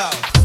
Chao.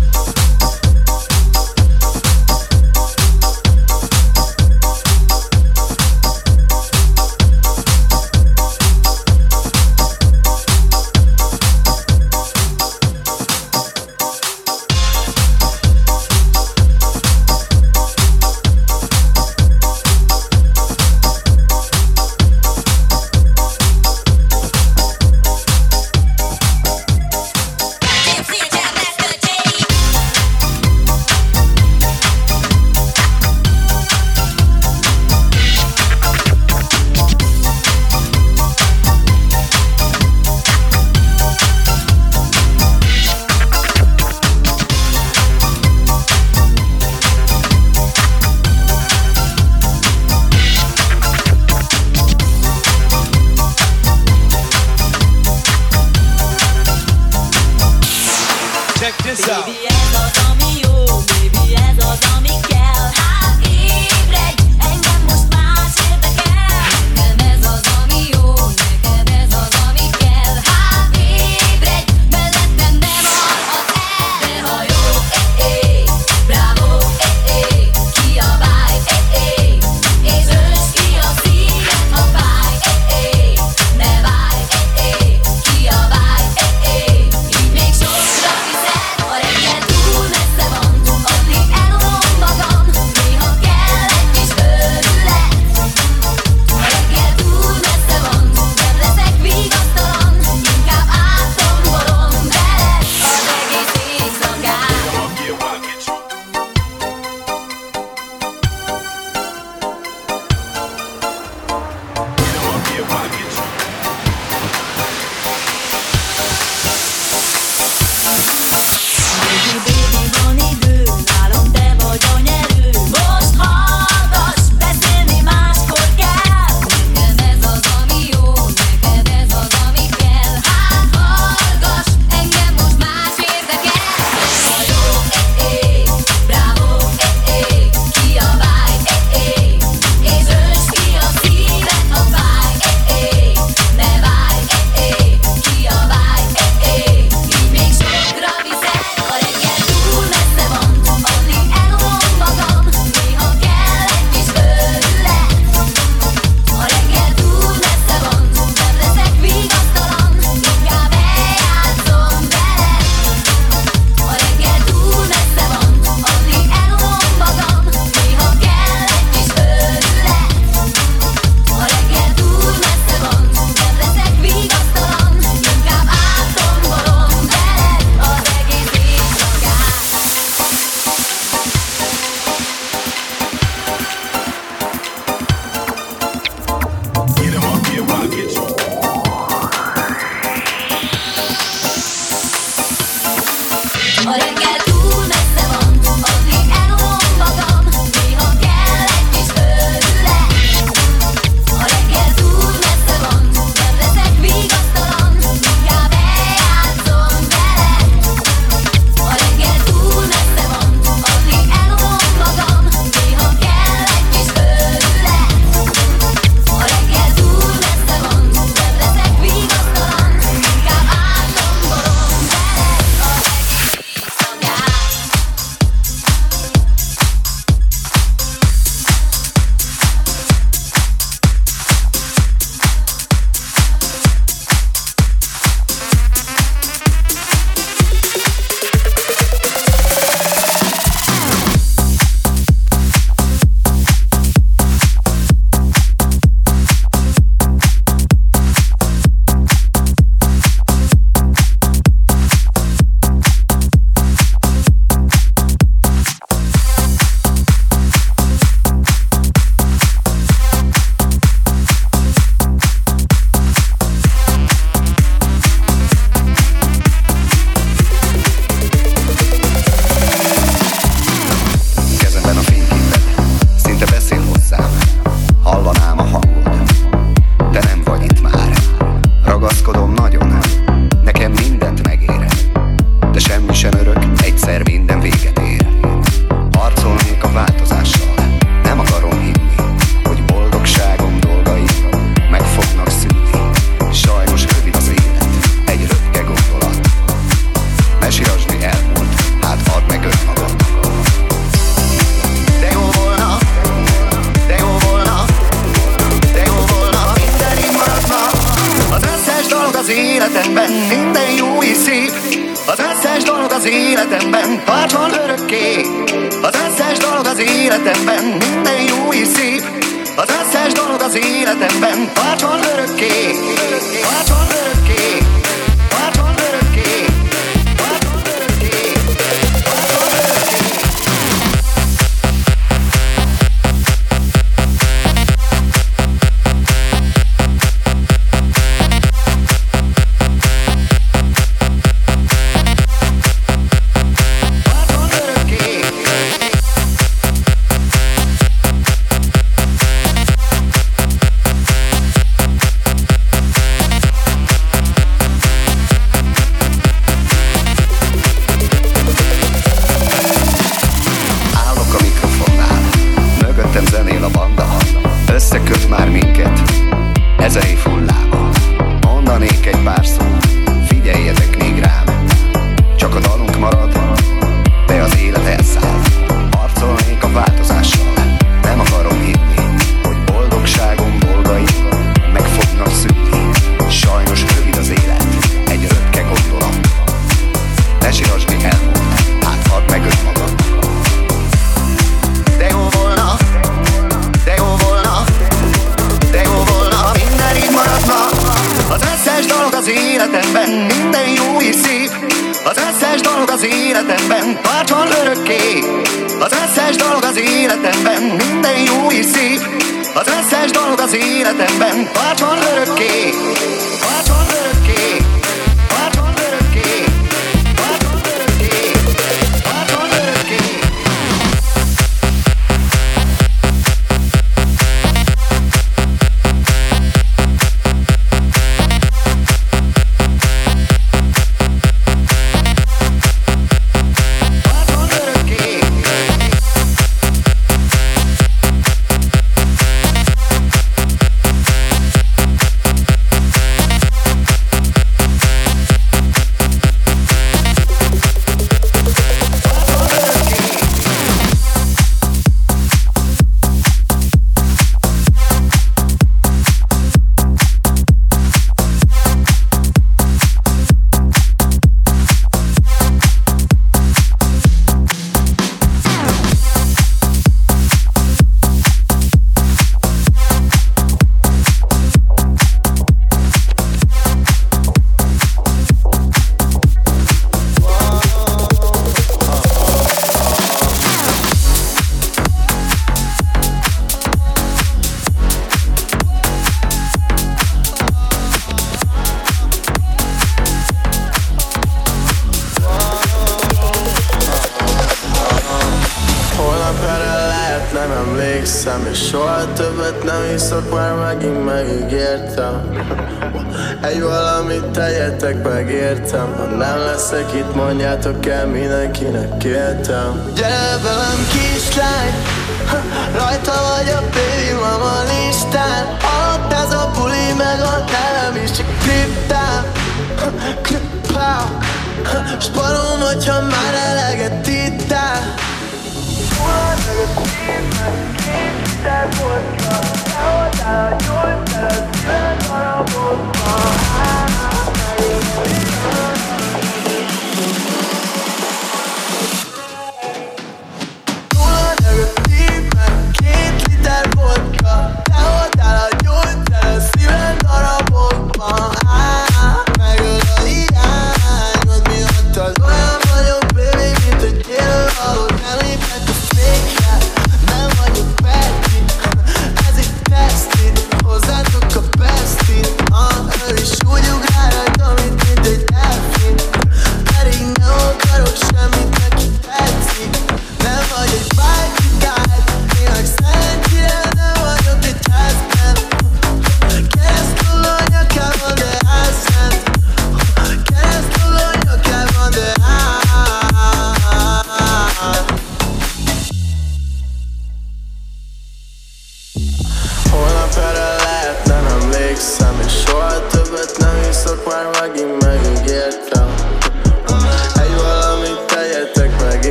ebben párton örökké.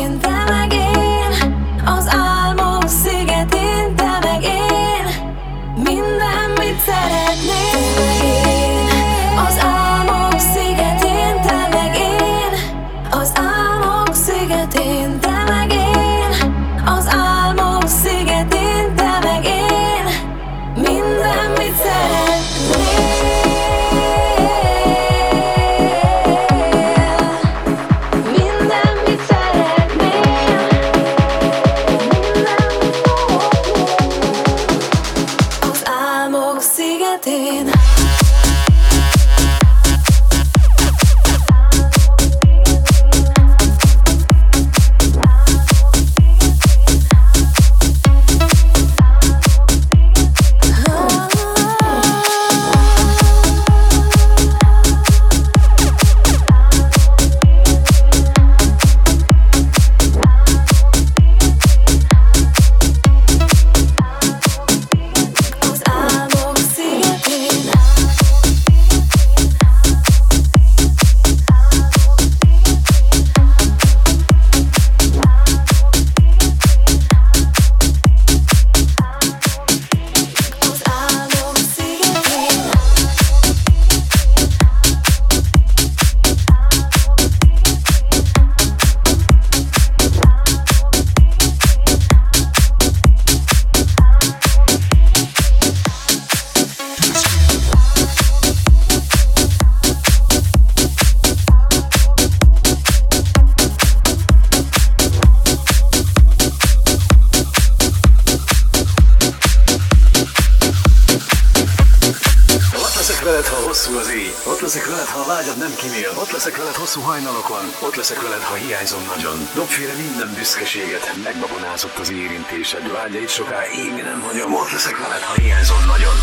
And them. I ha hosszú az éj. Ott leszek veled, ha a vágyad nem kimél. Ott leszek veled hosszú hajnalokon. Ott leszek veled, ha hiányzom nagyon. Dobfére minden büszkeséget. Megbabonázott az érintésed. Vágyaid soká én nem hagyom. Ott leszek veled, ha hiányzom nagyon.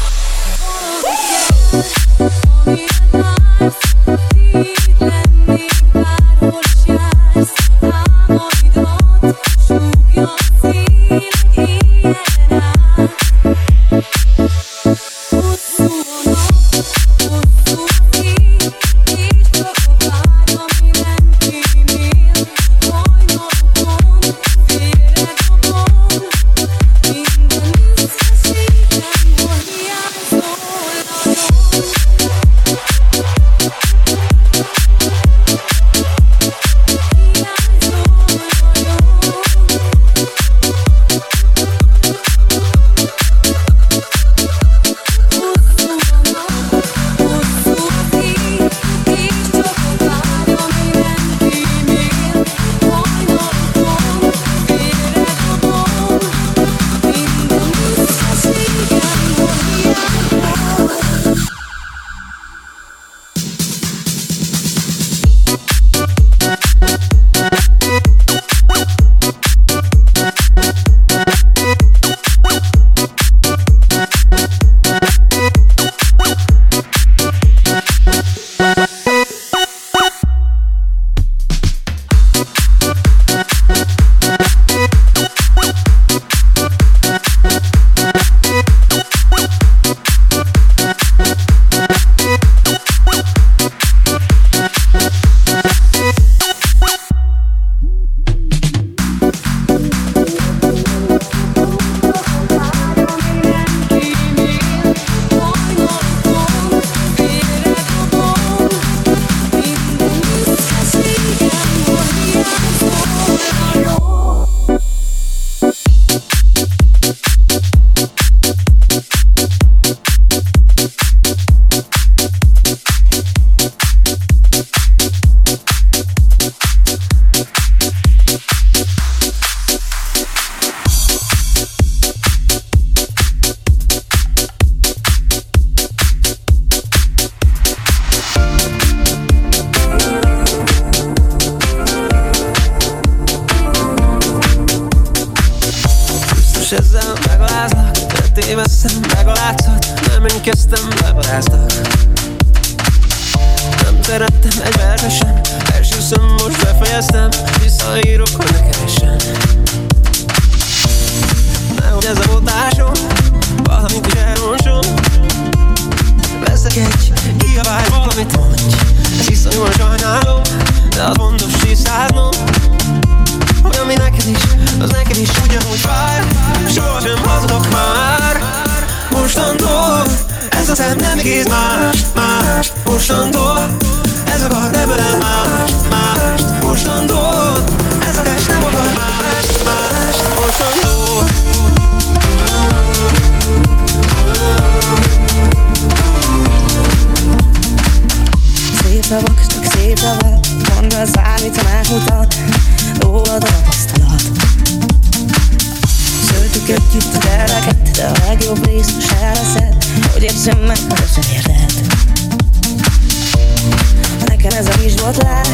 Ez a kis botlás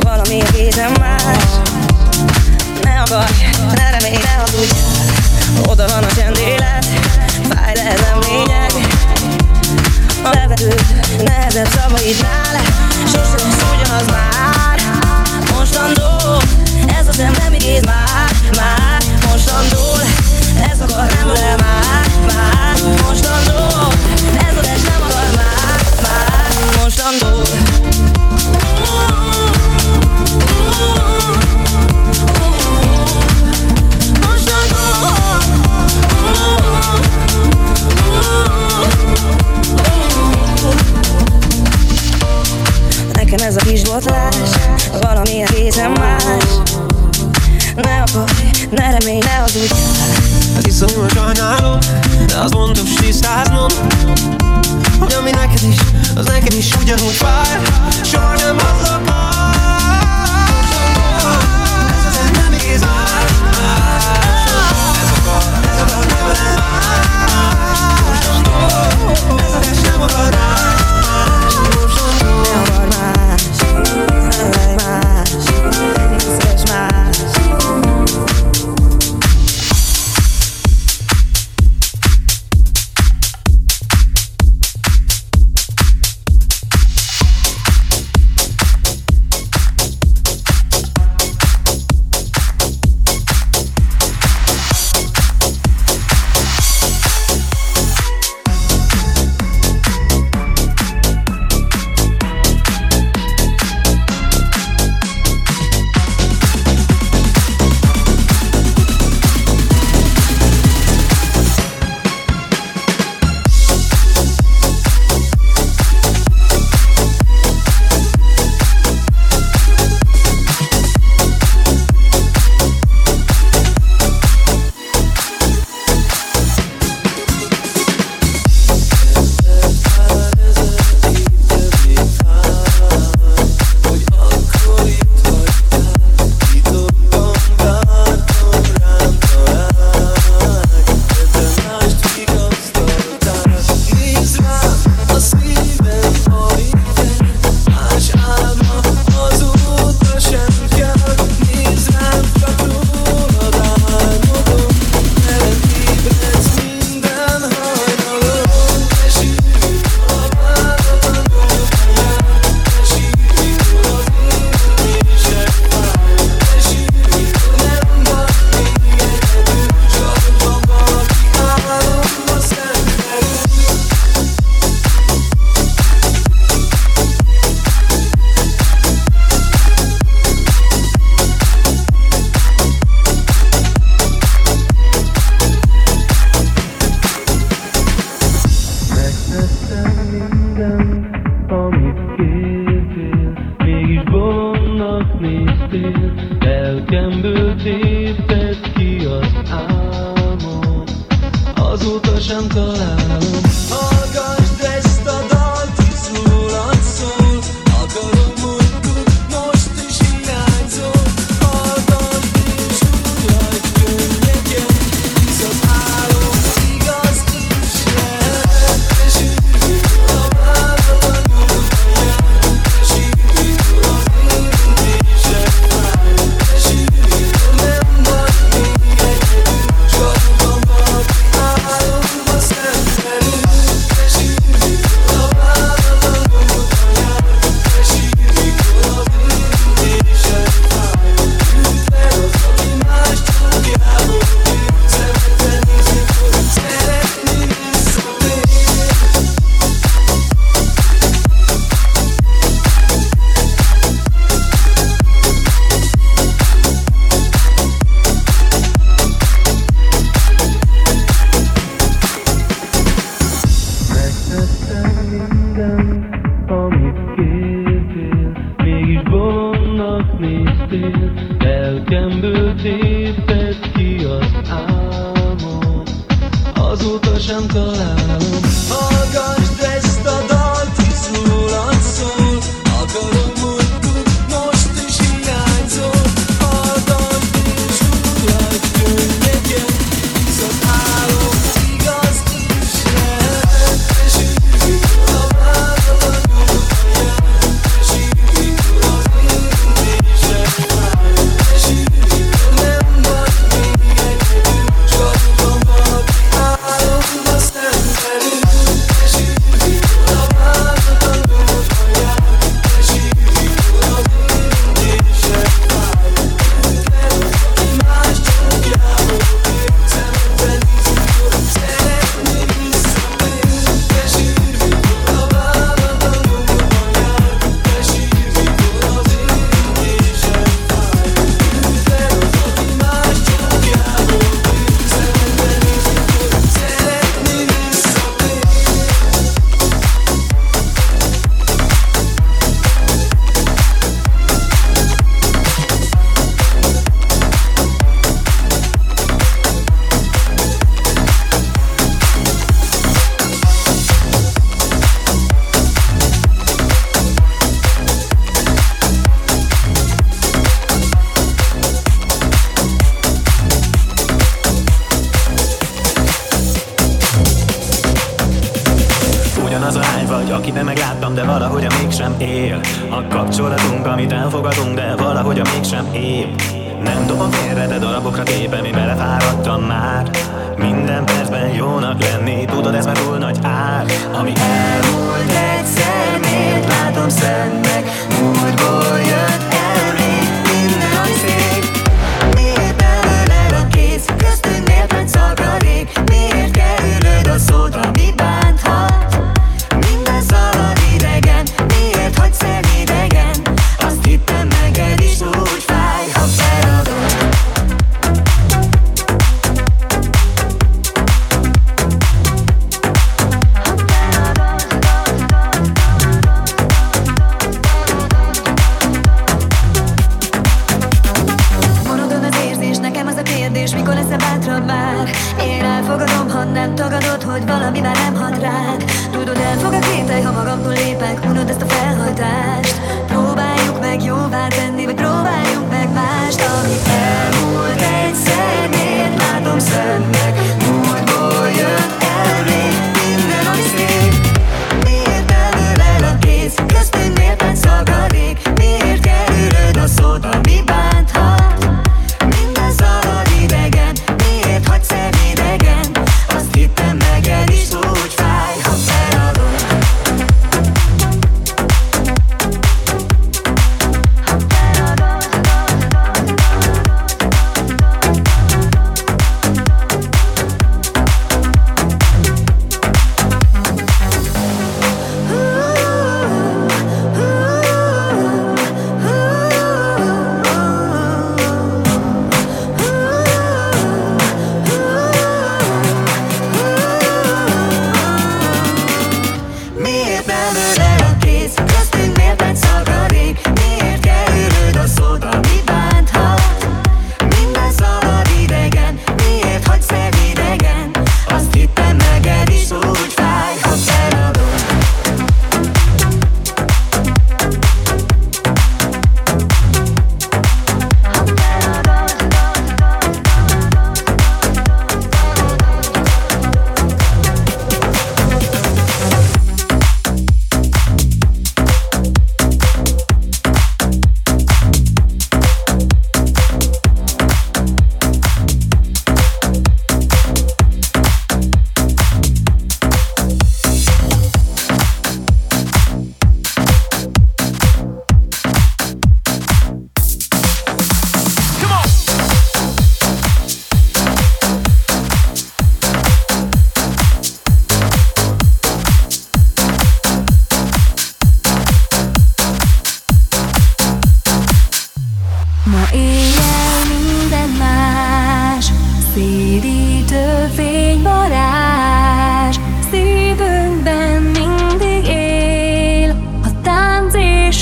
Valami egészen más. Ne akarj, ne remélj, ne hazudj. Oda van a csendélet Fáj, ez nem lényeg. Levető, nehezebb szavaid nále Sosem lesz ugyanaz már. Mostantól Ez a nem igéz már Már. Mostantól Ez akar nem le már Már. Mostantól kis botlás Valami egészen más Ne akarj, ne remélj, ne hazudjál Az iszonyú sajnálom De az fontos tisztáznom Hogy ami neked is, az neked is ugyanúgy fáj Soha nem adlak Ez az nem már Ez akar, ez akar nem Ez a nem akar más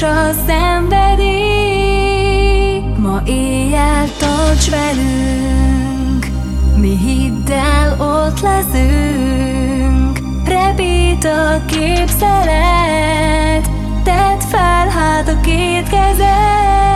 és a szenvedély. Ma éjjel tarts velünk, mi hiddel ott leszünk. Repít a képzelet, tedd fel hát a két kezed.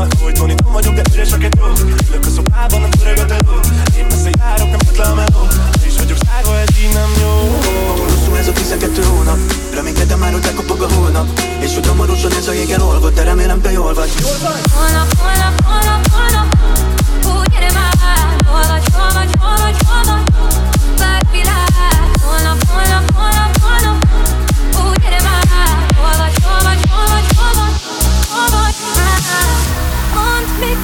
a kultón Itt vagyok, de üres a kettő. Ülök a szobában, nem pörög a teló Én messze járok, nem ötlen a meló És vagyok zárva, ez így nem jó. Hosszú ez a 12 hónap Reménykedem már, hogy lekopog a holnap És hogy hamarosan ez a jégen olvad De remélem te jól vagy. Jól vagy? Holnap, holnap, holnap, holnap. Ó, gyere már. Hol vagy, hol vagy, hol vagy, hol vagy Bárvilág Holnap, holnap, holnap, holnap.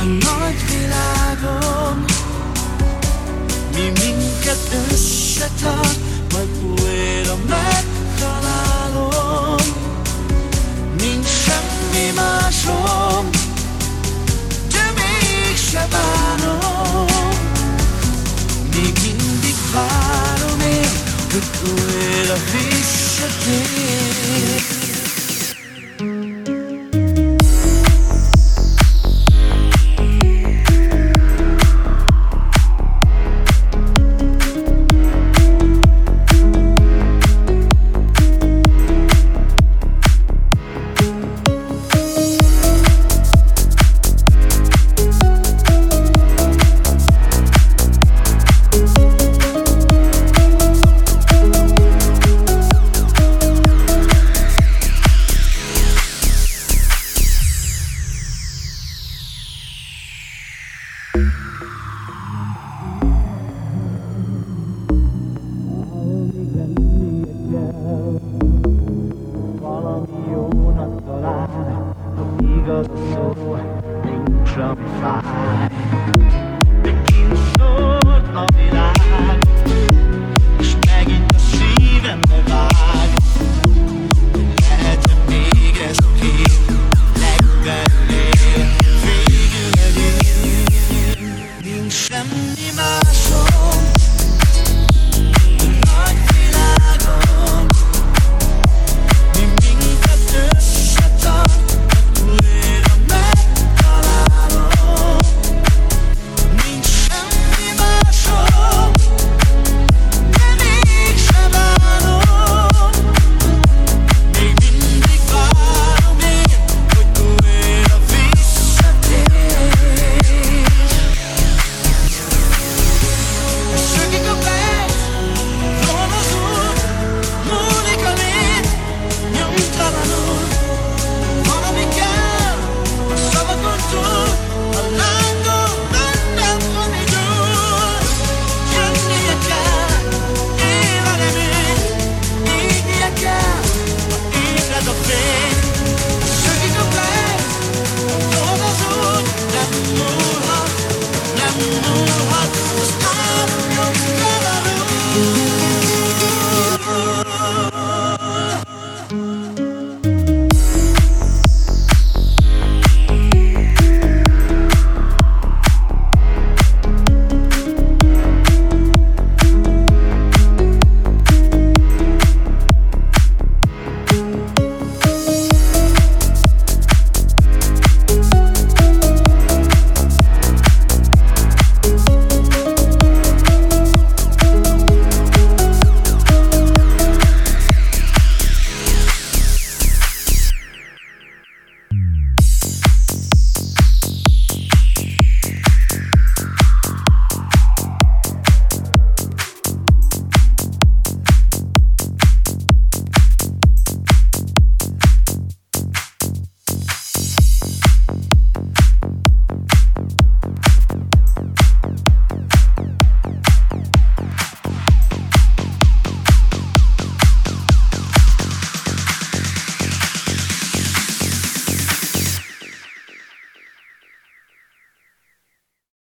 a nagy világon. Mi minket összetart, majd újra megtalálom. Nincs semmi másom, de mégse bánom. Még mindig várom én, hogy újra visszatér.